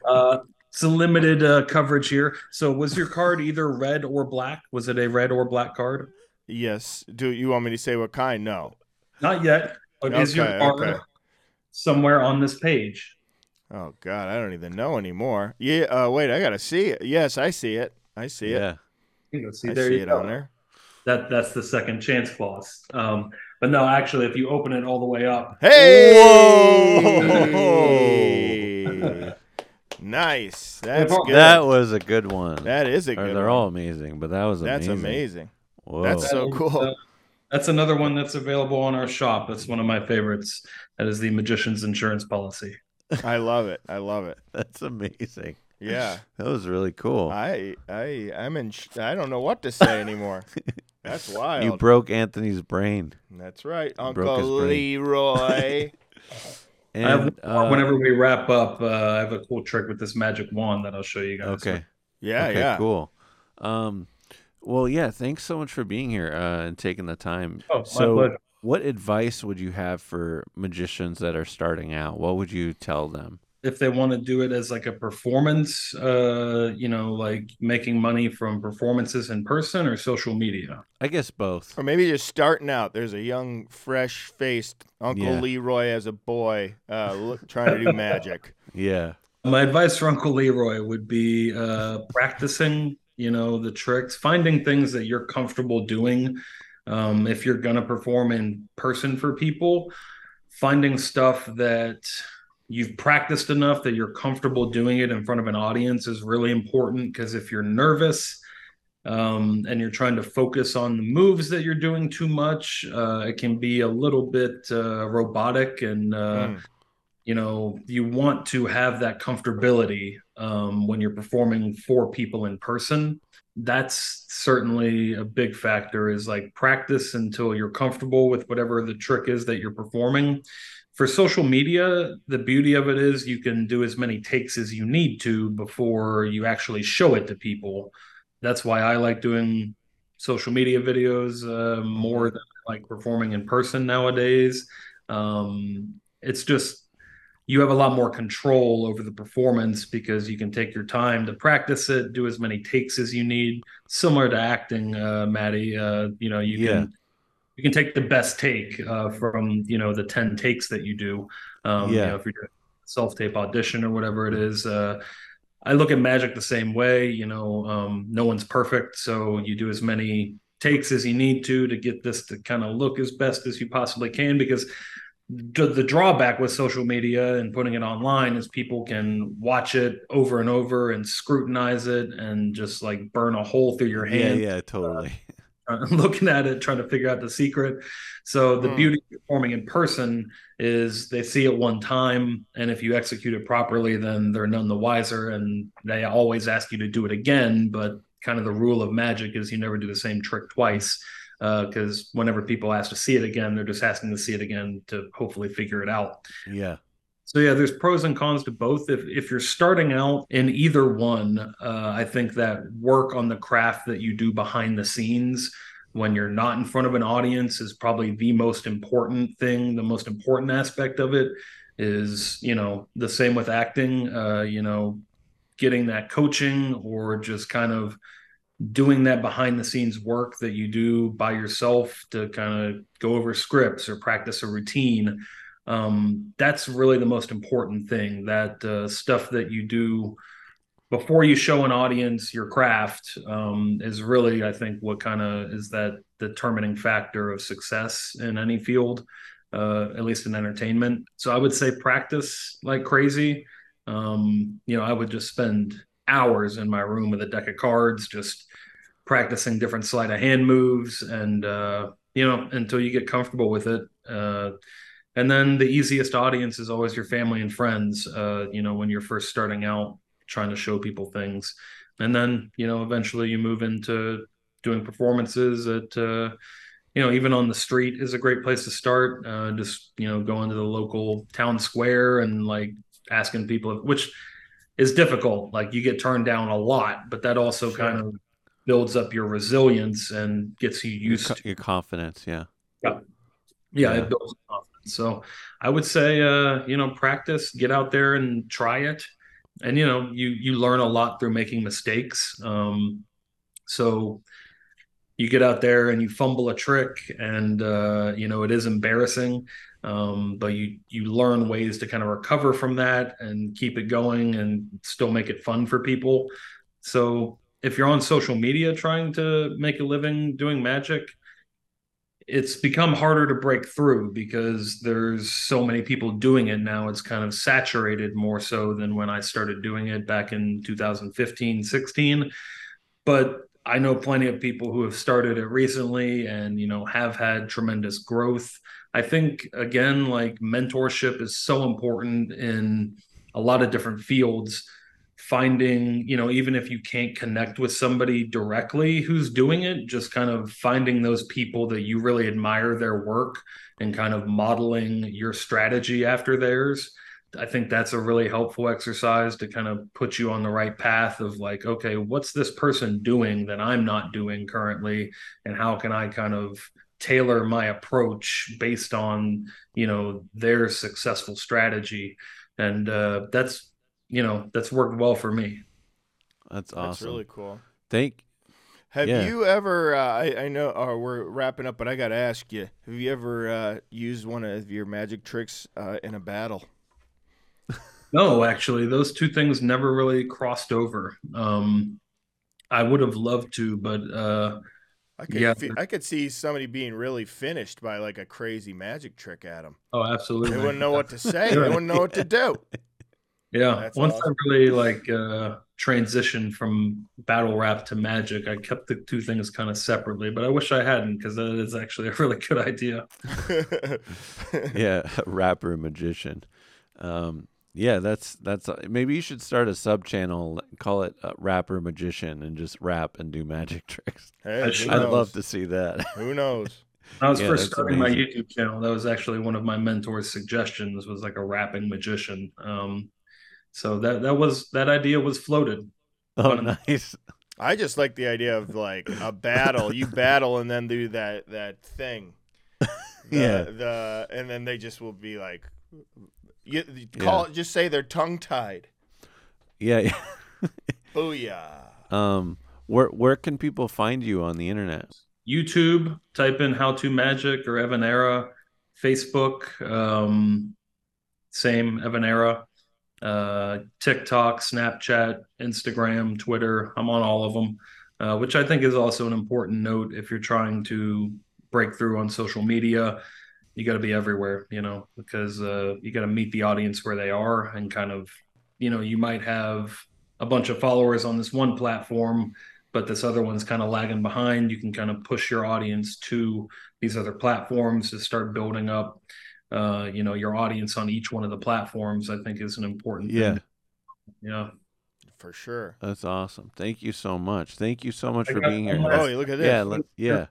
uh, it's a limited uh, coverage here. So was your card either red or black? Was it a red or black card? Yes. Do you want me to say what kind? No. Not yet. But is your Okay, card okay. somewhere on this page? Oh God, I don't even know anymore. Yeah. Uh, wait, I gotta see it. Yes, I see it. I see it. yeah. You know, see, I there see you it go. on there. That that's the second chance clause. Um, but no, actually, if you open it all the way up, Hey! Whoa. [laughs] nice. That's good. That was a good one. that is a Or good. they're one. all amazing, but that was amazing. That's amazing. Amazing. Whoa. That's so cool. uh, that's another one that's available on our shop. That's one of my favorites. That is the Magician's Insurance Policy. I love it. I love it. That's amazing. Yeah. That was really cool. I I I'm in. Sh- I don't know what to say anymore. [laughs] That's wild. you broke Anthony's brain. That's right, broke Uncle. Leroy. [laughs] I have And uh, whenever we wrap up, uh, I have a cool trick with this magic wand that I'll show you guys. okay. yeah, okay, yeah. cool. Um, well, yeah. Thanks so much for being here uh, and taking the time. Oh, so, pleasure. what advice would you have for magicians that are starting out? What would you tell them? If they want to do it as like a performance, uh, you know, like making money from performances in person or social media. I guess both. Or maybe just starting out. There's a young, fresh-faced Uncle Yeah. Leroy as a boy, uh, look, trying to do magic. [laughs] Yeah. My advice for Uncle Leroy would be uh, practicing, you know, the tricks, finding things that you're comfortable doing. Um, if you're going to perform in person for people, finding stuff that you've practiced enough that you're comfortable doing it in front of an audience is really important because if you're nervous, um, and you're trying to focus on the moves that you're doing too much, uh, it can be a little bit uh, robotic and uh, Mm. You know you want to have that comfortability um, when you're performing for people in person. That's certainly a big factor is like practice until you're comfortable with whatever the trick is that you're performing. For social media the beauty of it is you can do as many takes as you need to before you actually show it to people. That's why i like doing social media videos uh, more than I like performing in person nowadays. Um, it's just you have a lot more control over the performance because you can take your time to practice it, do as many takes as you need. Similar to acting, uh, Matty, uh, you know, you Yeah. can you can take the best take uh, from you know the ten takes that you do. Um, Yeah. You know, if you're doing self tape audition or whatever it is. Uh, I look at magic the same way. You know, um, no one's perfect, so you do as many takes as you need to to get this to kind of look as best as you possibly can because the, the drawback with social media and putting it online is people can watch it over and over and scrutinize it and just like burn a hole through your hand yeah, totally. uh, [laughs] looking at it, trying to figure out the secret. So the Hmm. beauty of performing in person is they see it one time, and if you execute it properly, then they're none the wiser, and they always ask you to do it again. But kind of the rule of magic is you never do the same trick twice, because whenever people ask to see it again, they're just asking to see it again to hopefully figure it out. Yeah. So yeah, there's pros and cons to both. If if you're starting out in either one, uh, I think that work on the craft that you do behind the scenes when you're not in front of an audience is probably the most important thing. The most important aspect of it is, you know, the same with acting. Uh, you know, getting that coaching or just kind of doing that behind the scenes work that you do by yourself to kind of go over scripts or practice a routine um, that's really the most important thing. That uh, stuff that you do before you show an audience your craft um, is really i think what kind of is that determining factor of success in any field uh, at least in entertainment. So i would say practice like crazy. Um, you know i would just spend hours in my room with a deck of cards just practicing different sleight of hand moves and uh, you know until you get comfortable with it uh, and then the easiest audience is always your family and friends uh, you know when you're first starting out trying to show people things. And then you know eventually you move into doing performances at uh, you know even on the street is a great place to start uh, just you know going to the local town square and like asking people which is difficult like you get turned down a lot but that also Sure. kind of builds up your resilience and gets you Your, used co- to your confidence. Yeah. yeah, Yeah. it builds confidence. So I would say, uh, you know, practice, get out there and try it, and you know, you you learn a lot through making mistakes. Um, so you get out there and you fumble a trick, and uh, you know it is embarrassing, um, but you you learn ways to kind of recover from that and keep it going and still make it fun for people. So if you're on social media trying to make a living doing magic, it's become harder to break through because there's so many people doing it now it's kind of saturated more so than when i started doing it back in 2015 16 but i know plenty of people who have started it recently and you know have had tremendous growth. I think again like mentorship is so important in a lot of different fields. Finding you know even if you can't connect with somebody directly who's doing it just kind of finding those people that you really admire their work and kind of modeling your strategy after theirs i think that's a really helpful exercise to kind of put you on the right path of like okay what's this person doing that i'm not doing currently and how can i kind of tailor my approach based on you know their successful strategy and uh, that's you know that's worked well for me That's awesome. That's really cool. Thank. Have Yeah. you ever? Uh, I I know uh, we're wrapping up, but I gotta ask you: Have you ever uh, used one of your magic tricks uh, in a battle? No actually those two things never really crossed over um i would have loved to but uh I could Yeah. fe- I could see somebody being really finished by like a crazy magic trick at them. oh absolutely. They wouldn't know what to say. They wouldn't know what to do. [laughs] yeah That's once awesome. i really like uh transitioned from battle rap to magic i kept the two things kind of separately but i wish i hadn't because that is actually a [laughs] really good idea [laughs] Yeah, rapper magician. Um, yeah, that's that's uh, maybe you should start a sub channel, call it uh, rapper magician, and just rap and do magic [laughs] tricks. Hey, I who should- I'd knows? love to see that. Who knows? [laughs] When I was Yeah, first that's starting my. YouTube channel. That was actually one of my mentor's suggestions. Was like a rapping magician. Um, so that that was that idea was floated. Oh, Fun. nice. I just like the idea of like a battle. You battle and then do that that thing. [laughs] The, Yeah. The and then they just will be like You, you call it. Just say they're tongue tied. Yeah. yeah. [laughs] Booyah. um, where where can people find you on the internet? YouTube, type in How to Magic or Evan Era. Facebook, um, same Evan Era. Uh, TikTok, Snapchat, Instagram, Twitter. I'm on all of them, uh, which I think is also an important note if you're trying to break through on social media. You got to be everywhere, you know, because uh, you got to meet the audience where they are and kind of, you know, you might have a bunch of followers on this one platform but this other one's kind of lagging behind. You can kind of push your audience to these other platforms to start building up, uh, you know, your audience on each one of the platforms. I think is an important Yeah. thing. Yeah. Yeah. For sure. That's awesome. Thank you so much. Thank you so much I for being here. last- Oh, look at this. Yeah, let- yeah.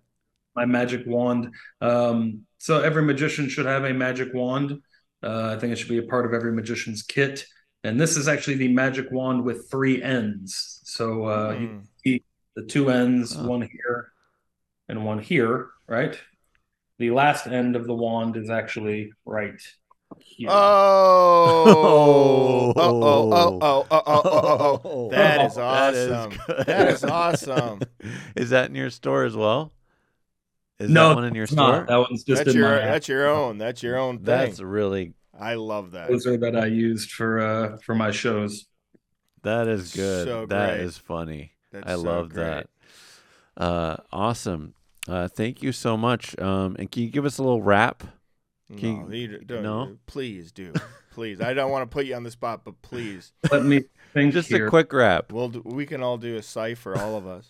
My magic wand. Um, so every magician should have a magic wand. Uh, I think it should be a part of every magician's kit. And this is actually the magic wand with three ends. So uh, you Mm. see the two ends, Oh. one here and one here, right? The last end of the wand is actually right here. Oh, oh, oh, oh, oh, oh, oh, oh, oh. That is That is awesome. good. That is awesome. [laughs] is that in your store as well? Is no, that one in your store? not. That one's just That's in your my. that's your own. That's your own thing. That's really I love that. those are that I used for uh for my shows. that is good. So That great. is funny. That's I so love great. that. Uh, awesome. Uh, thank you so much. Um, and can you give us a little rap? Can No, you don't, no? please do. Please. I don't want to put you on the spot, but please. Let me think Just here. a quick rap. We'll do, we can all do a cipher, all of us.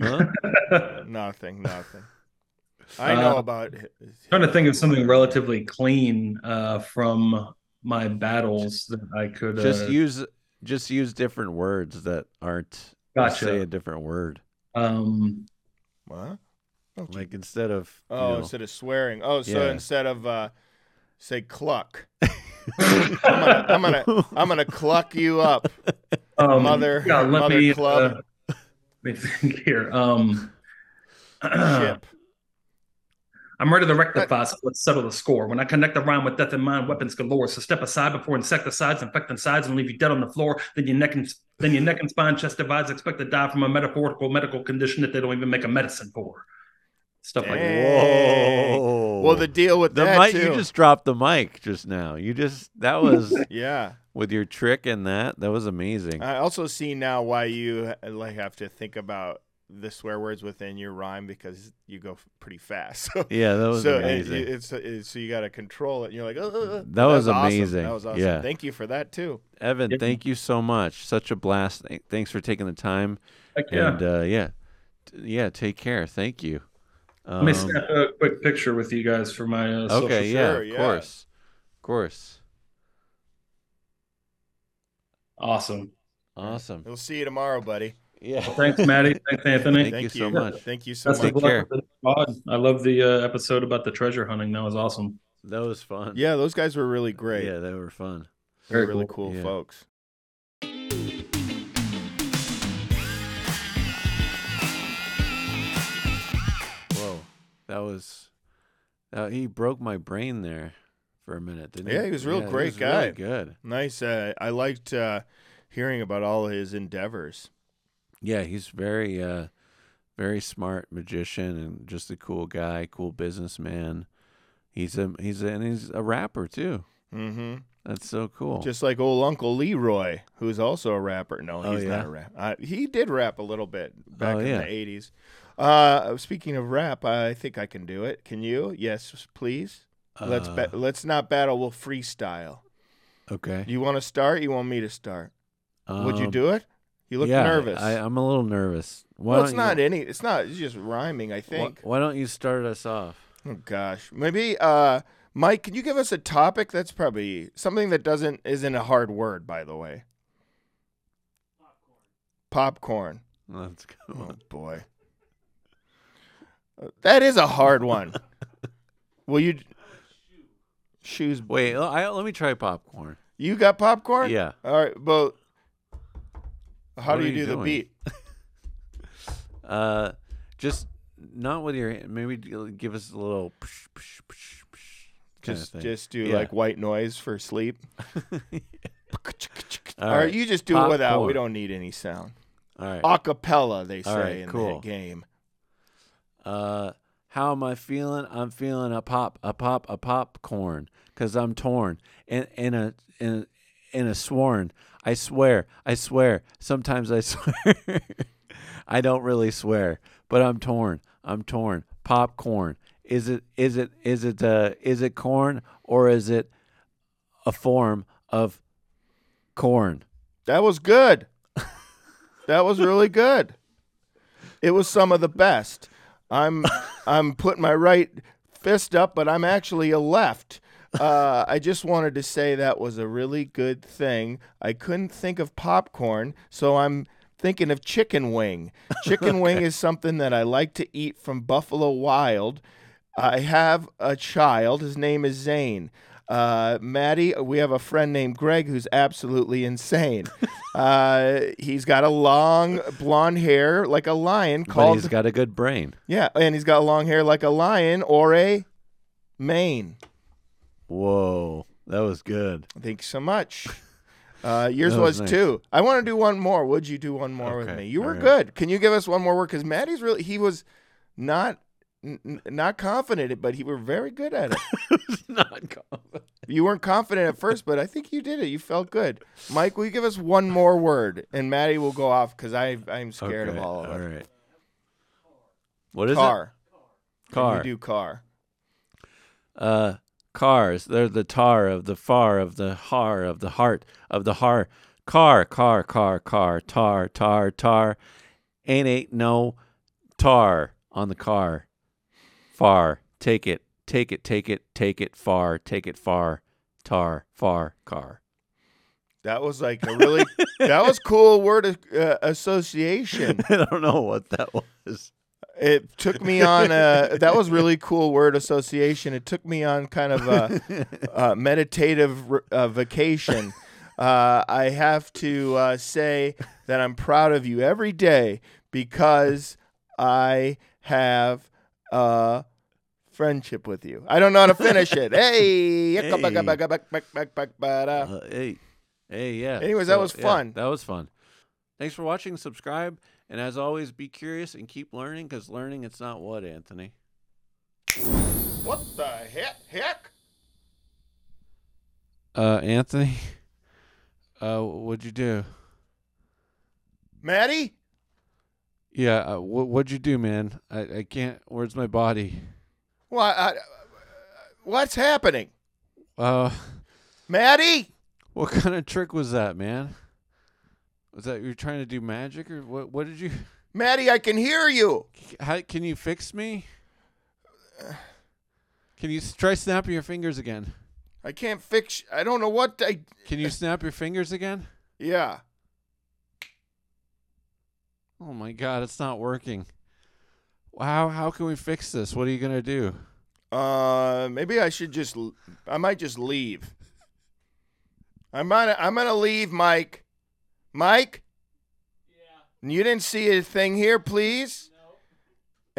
Huh? [laughs] Nothing, nothing. I know Uh, about it. trying to think of something relatively clean uh, from my battles that I could uh, just use just use different words that aren't Gotcha. say a different word. um What? Oh, gee. Like instead of you oh know- instead of swearing. Oh, so Yeah. instead of uh, say cluck, [laughs] I'm gonna, I'm gonna, I'm gonna cluck you up. um, Mother- yeah, let mother me, club. uh, let me think here. Um, [clears throat] Ship. I'm ready to rectify, so let's settle the score. When I connect the rhyme with death in mind, weapons galore. So step aside before insecticides infect insides and leave you dead on the floor. Then your neck and then your neck and spine, chest divides, expect to die from a metaphorical medical condition that they don't even make a medicine for. Stuff like that. Dang. Whoa. Well, the deal with the that mic too. you just dropped the mic just now. You just that [laughs] was yeah. with your trick and that. That was amazing. I also see now why you like have to think about the swear words within your rhyme because you go f- pretty fast. [laughs] So, yeah, that was so amazing. it- it's, it's so you got to control it. And you're like, oh, uh, uh." That was awesome. amazing. That was awesome. Yeah. Thank you for that too. Evan, Yeah. thank you so much. Such a blast. Thanks for taking the time. Heck yeah. And uh, yeah, yeah. Take care. Thank you. Let me Um, snap a quick picture with you guys for my uh, social okay. Yeah. sure, Of yeah. course. Of course. Awesome. Awesome. We'll see you tomorrow, buddy. Yeah. Thanks, Matty. Thanks, [laughs] Anthony. Thank you so much. Thank you so Best much. of luck with the pod. I love the uh, episode about the treasure hunting. That was awesome. That was fun. Yeah, those guys were really great. Yeah, they were fun. They're Very really cool. cool, Yeah. folks. Whoa, that was. Uh, he broke my brain there for a minute, didn't he? Yeah, he was a real Yeah, great was really guy. good. Nice. Uh, I liked uh, hearing about all his endeavors. Yeah, he's very, uh, very smart magician and just a cool guy, cool businessman. He's a he's a, and he's a rapper too. Mm-hmm. That's so cool. Just like old Uncle Leroy, who's also a rapper. No, Oh, he's yeah? not a rap. Uh, he did rap a little bit back Oh, in yeah. the '80s. Uh, speaking of rap, I think I can do it. Can you? Yes, please. let's Uh, ba- let's not battle. We'll freestyle. okay. You want to start? You want me to start? Would you Um, do it? You look yeah, nervous. I, I'm a little nervous. Why well, it's don't you- any. It's not. It's just rhyming. I think. Why, don't you start us off? Oh gosh, maybe. Uh, Mike, can you give us a topic? That's probably something that doesn't isn't a hard word, by the way. Popcorn. Popcorn. Let's go. Oh boy, Uh, that is a hard one. [laughs] Will you? Shoes. Wait, I, let me try popcorn. You got popcorn? Yeah. All right, but how do you, do the beat? [laughs] Uh, just not with your hand. Maybe give us a little. Psh, psh, psh. Just just do Yeah. like white noise for sleep. [laughs] All All right, you just do it without. We don't need any sound. All right. Acapella, they say right, in cool. the game. Uh, how am I feeling? I'm feeling a pop, a pop, a popcorn, cause I'm torn and in a in in a sworn. I swear, I swear. Sometimes I [laughs] swear. I don't really swear, but I'm torn. I'm torn. Popcorn. Is it is it is it uh is it corn or is it a form of corn? That was good. that was really good. It was some of the best. I'm I'm putting my right fist up, but I'm actually a left. Uh, I just wanted to say that was a really good thing. I couldn't think of popcorn, so I'm thinking of chicken wing. [laughs] Chicken wing is something that I like to eat from Buffalo Wild. I have a child. His name is Zane. Uh, Matty, we have a friend named Greg who's absolutely insane. [laughs] uh, he's got a long blonde hair like a lion But called he's got a good brain. yeah, and he's got long hair like a lion or a mane. Whoa, that was good. Thanks so much. [laughs] Uh, yours That was, was nice. too. I want to do one more. Would you do one more with Okay, me? You were all right. good. Can you give us one more word? Because Matty's really he was not n- n- not confident, but he were very good at it. [laughs] Not confident. you weren't confident at first, but I think you did it. You felt good. Mike, will you give us one more word, and Matty will go off because I I'm scared of all of All it. right. What is car. it? Car. Can you do car. uh, cars. They're the tar of the far of the har of the heart of the har. Car, car, car, car, tar, tar, tar. Ain't ain't no tar on the car. Far, take it, take it, take it, take it far, take it far. Tar, far, car. That was like a really that was cool word uh, association. [laughs] I don't know what that was. It took me on a [laughs] that was really cool word association. It took me on kind of a, [laughs] a meditative uh, vacation. Uh, I have to uh, say that I'm proud of you every day because I have a friendship with you. I don't know how to finish it. [laughs] Hey, Hey. Uh, hey, hey, yeah. Anyways, that was yeah, fun. that was fun. Thanks for watching. Subscribe, and as always, be curious and keep learning because learning it's not what Anthony. what the heck? Heck? Uh, Anthony, uh, what'd you do? Matty? Yeah, uh, what what'd you do, man? I, I can't. Where's my body? What? I, what's happening? Uh, Matty? [laughs] what kind of trick was that, man? Was that you're trying to do magic or what? What did you? [laughs] Matty, I can hear you. How can you fix me? Can you try snapping your fingers again? I can't fix. I don't know what I. Can you snap your fingers again? Yeah. Oh my god, it's not working. How how can we fix this? What are you gonna do? Uh, maybe I should just. I might just leave. I might. I'm gonna leave, Mike. Mike. Yeah. You didn't see a thing here, please. No.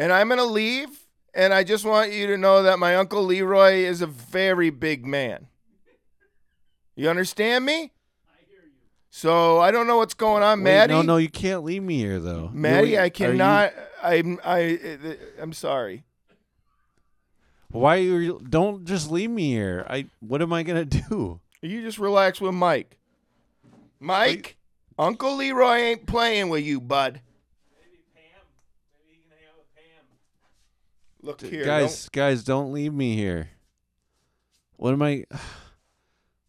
And I'm gonna leave, and I just want you to know that my uncle Leroy is a very big man. You understand me? I hear you. So I don't know what's going on, Wait, Matty. no, no, you can't leave me here though. Matty, You- I are you- cannot. I'm. I. I'm sorry. why are you? Don't just leave me here. I. What am I gonna do? You just relax with Mike. Mike, Uncle Leroy ain't playing with you, bud. Look here, guys, guys, don't leave me here. What am I? [sighs]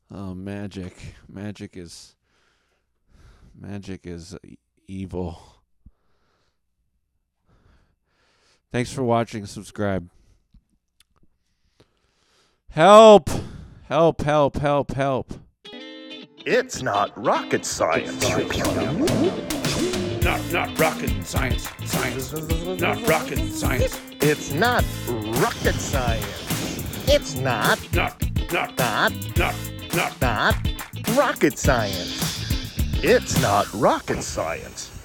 Oh, magic. Magic is. Magic is evil. Thanks for watching. Subscribe. Help! Help! Help! Help! Help! It's not rocket science. Not not rocket science. Science. Not rocket science. It's not rocket science. It's not, Not not not, not not not rocket science. It's not rocket science.